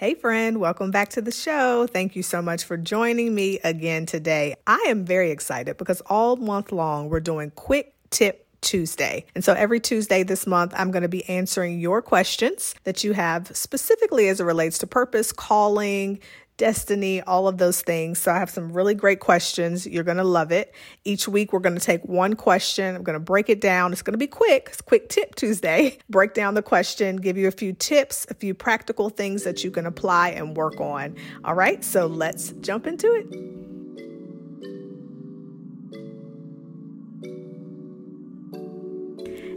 Hey, friend, welcome back to the show. Thank you so much for joining me again today. I am very excited because all month long we're doing quick tip Tuesday. And so every Tuesday this month, I'm going to be answering your questions that you have specifically as it relates to purpose, calling, destiny, all of those things. So I have some really great questions. You're going to love it. Each week, we're going to take one question. I'm going to break it down. It's going to be quick. It's quick tip Tuesday. Break down the question, give you a few tips, a few practical things that you can apply and work on. All right. So let's jump into it.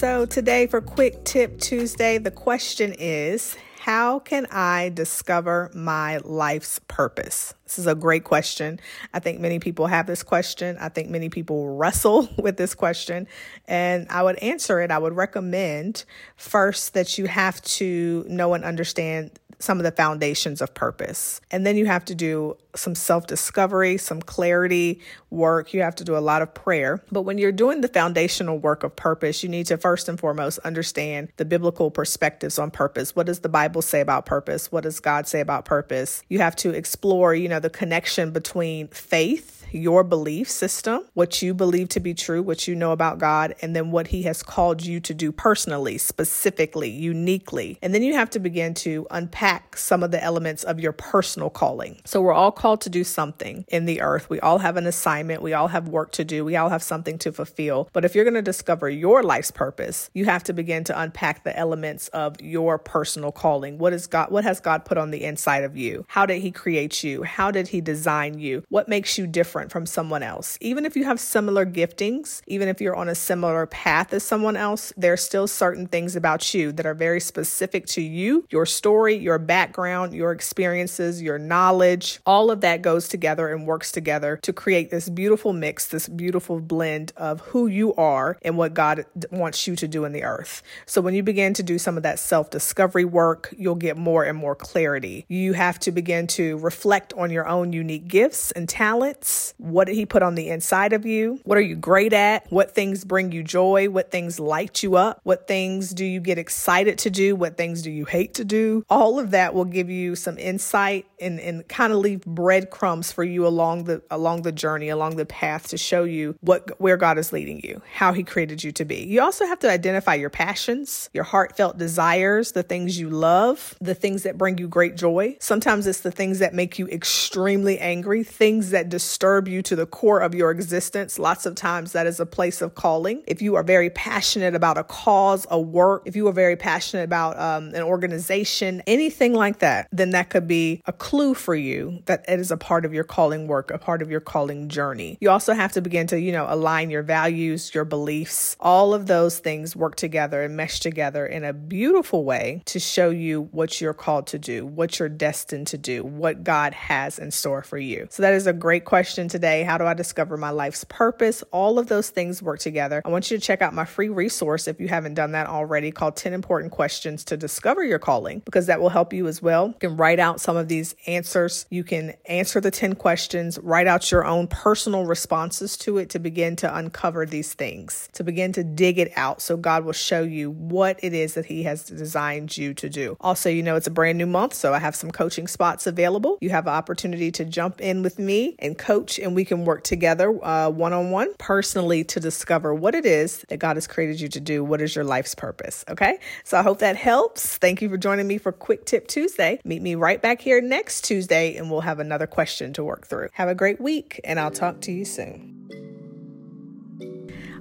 So, today for Quick Tip Tuesday, the question is How can I discover my life's purpose? This is a great question. I think many people have this question. I think many people wrestle with this question. And I would answer it. I would recommend first that you have to know and understand some of the foundations of purpose. And then you have to do some self discovery, some clarity work. You have to do a lot of prayer. But when you're doing the foundational work of purpose, you need to first and foremost understand the biblical perspectives on purpose. What does the Bible say about purpose? What does God say about purpose? You have to explore, you know, the connection between faith your belief system, what you believe to be true, what you know about God, and then what He has called you to do personally, specifically, uniquely. And then you have to begin to unpack some of the elements of your personal calling. So we're all called to do something in the earth. We all have an assignment, we all have work to do, we all have something to fulfill. But if you're going to discover your life's purpose, you have to begin to unpack the elements of your personal calling. What is God what has God put on the inside of you? How did he create you? How did he design you? What makes you different? from someone else. Even if you have similar giftings, even if you're on a similar path as someone else, there are still certain things about you that are very specific to you, your story, your background, your experiences, your knowledge. All of that goes together and works together to create this beautiful mix, this beautiful blend of who you are and what God wants you to do in the earth. So when you begin to do some of that self discovery work, you'll get more and more clarity. You have to begin to reflect on your own unique gifts and talents what did he put on the inside of you? What are you great at? What things bring you joy? What things light you up? What things do you get excited to do? What things do you hate to do? All of that will give you some insight and, and kind of leave breadcrumbs for you along the along the journey, along the path to show you what where God is leading you, how he created you to be. You also have to identify your passions, your heartfelt desires, the things you love, the things that bring you great joy. Sometimes it's the things that make you extremely angry, things that disturb you to the core of your existence, lots of times that is a place of calling. If you are very passionate about a cause, a work, if you are very passionate about um, an organization, anything like that, then that could be a clue for you that it is a part of your calling work, a part of your calling journey. You also have to begin to, you know, align your values, your beliefs. All of those things work together and mesh together in a beautiful way to show you what you're called to do, what you're destined to do, what God has in store for you. So that is a great question today How do I discover my life's purpose? All of those things work together. I want you to check out my free resource if you haven't done that already called 10 Important Questions to Discover Your Calling, because that will help you as well. You can write out some of these answers. You can answer the 10 questions, write out your own personal responses to it to begin to uncover these things, to begin to dig it out so God will show you what it is that He has designed you to do. Also, you know, it's a brand new month, so I have some coaching spots available. You have an opportunity to jump in with me and coach, and we can work together one on one personally to discover what it is that God has created you to do. What is your life's purpose? Okay. So I hope that helps. Thank you for joining me for Quick Tip Tuesday. Meet me right back here next Tuesday, and we'll have another question to work through. Have a great week, and I'll talk to you soon.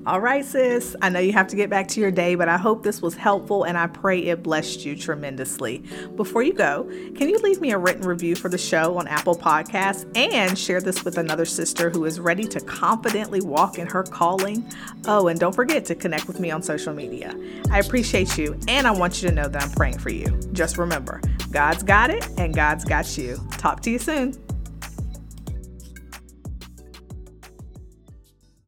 All right, sis. I know you have to get back to your day, but I hope this was helpful and I pray it blessed you tremendously. Before you go, can you leave me a written review for the show on Apple Podcasts and share this with another sister who is ready to confidently walk in her calling? Oh, and don't forget to connect with me on social media. I appreciate you and I want you to know that I'm praying for you. Just remember, God's got it and God's got you. Talk to you soon.